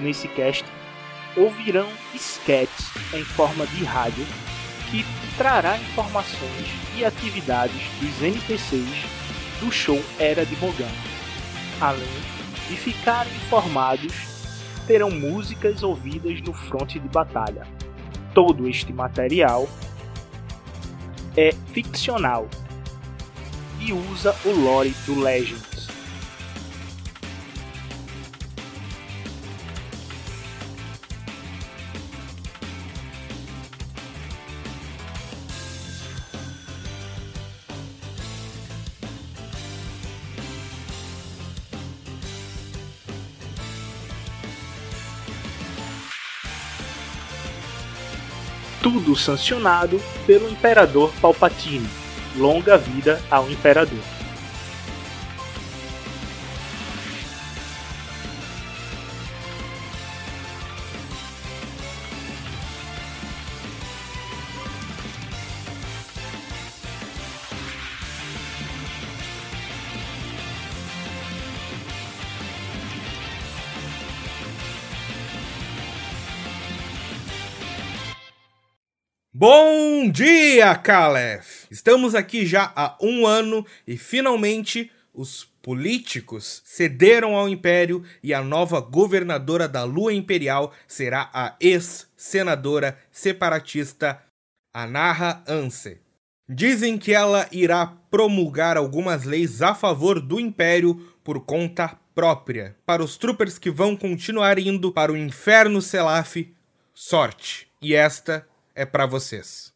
nesse cast, ouvirão sketches em forma de rádio que trará informações e atividades dos NPCs do show Era de Mogami. Além de ficarem informados, terão músicas ouvidas no fronte de batalha. Todo este material é ficcional e usa o lore do Legends. Tudo sancionado pelo Imperador Palpatine. Longa vida ao Imperador. Bom dia, Calef! Estamos aqui já há um ano e finalmente os políticos cederam ao Império e a nova governadora da Lua Imperial será a ex-senadora separatista Anaha Anse. Dizem que ela irá promulgar algumas leis a favor do Império por conta própria. Para os troopers que vão continuar indo para o inferno Selaf, sorte. E esta é para vocês.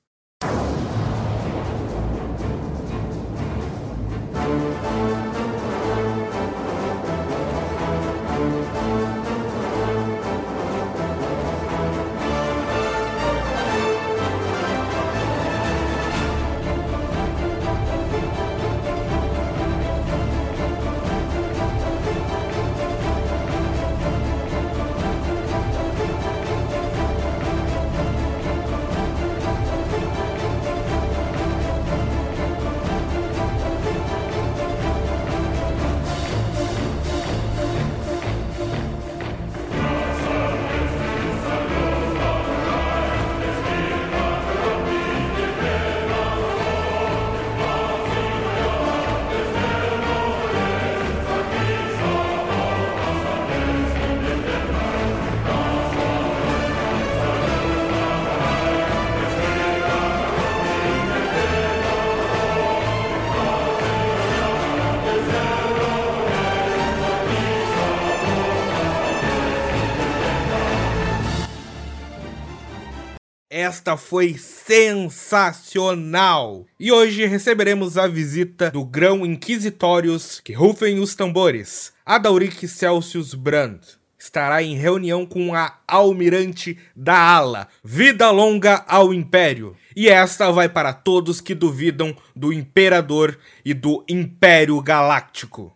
Esta foi sensacional! E hoje receberemos a visita do Grão Inquisitórios, que rufem os tambores, Adalric Celsius Brand. Estará em reunião com a Almirante da Ala. Vida longa ao Império! E esta vai para todos que duvidam do Imperador e do Império Galáctico.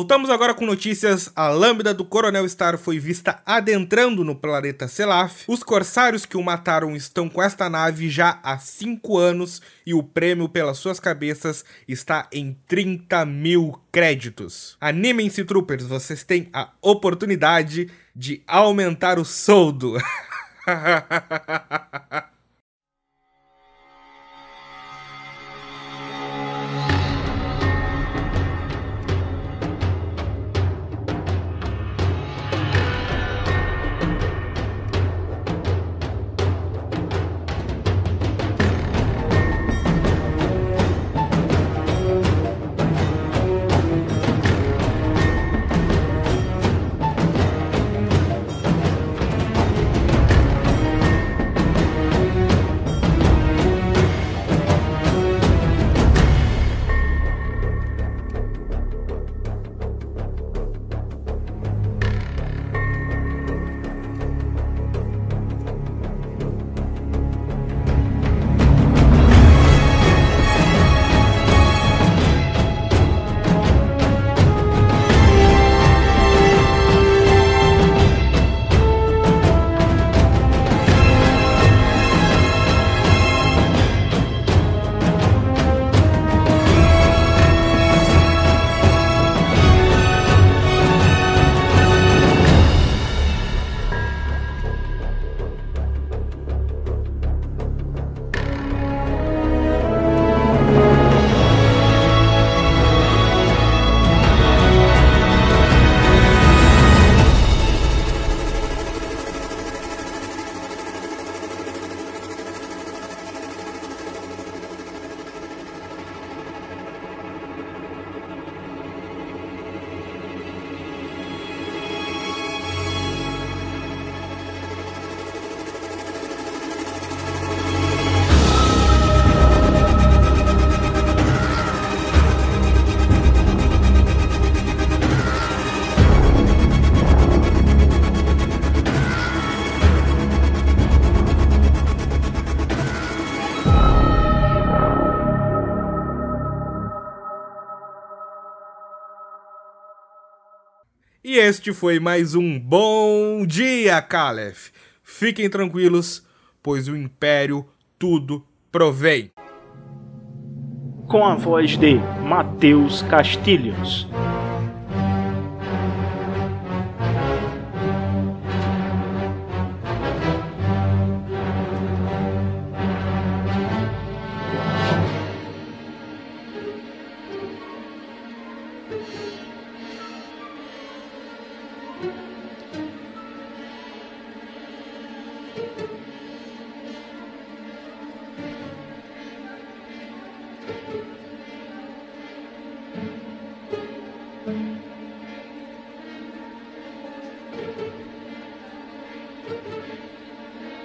Voltamos agora com notícias. A lâmpada do Coronel Star foi vista adentrando no planeta Selaf. Os corsários que o mataram estão com esta nave já há 5 anos e o prêmio pelas suas cabeças está em 30 mil créditos. Animem-se, troopers, vocês têm a oportunidade de aumentar o soldo. E este foi mais um Bom Dia, Calef. Fiquem tranquilos, pois o Império tudo provém. Com a voz de Mateus Castilhos.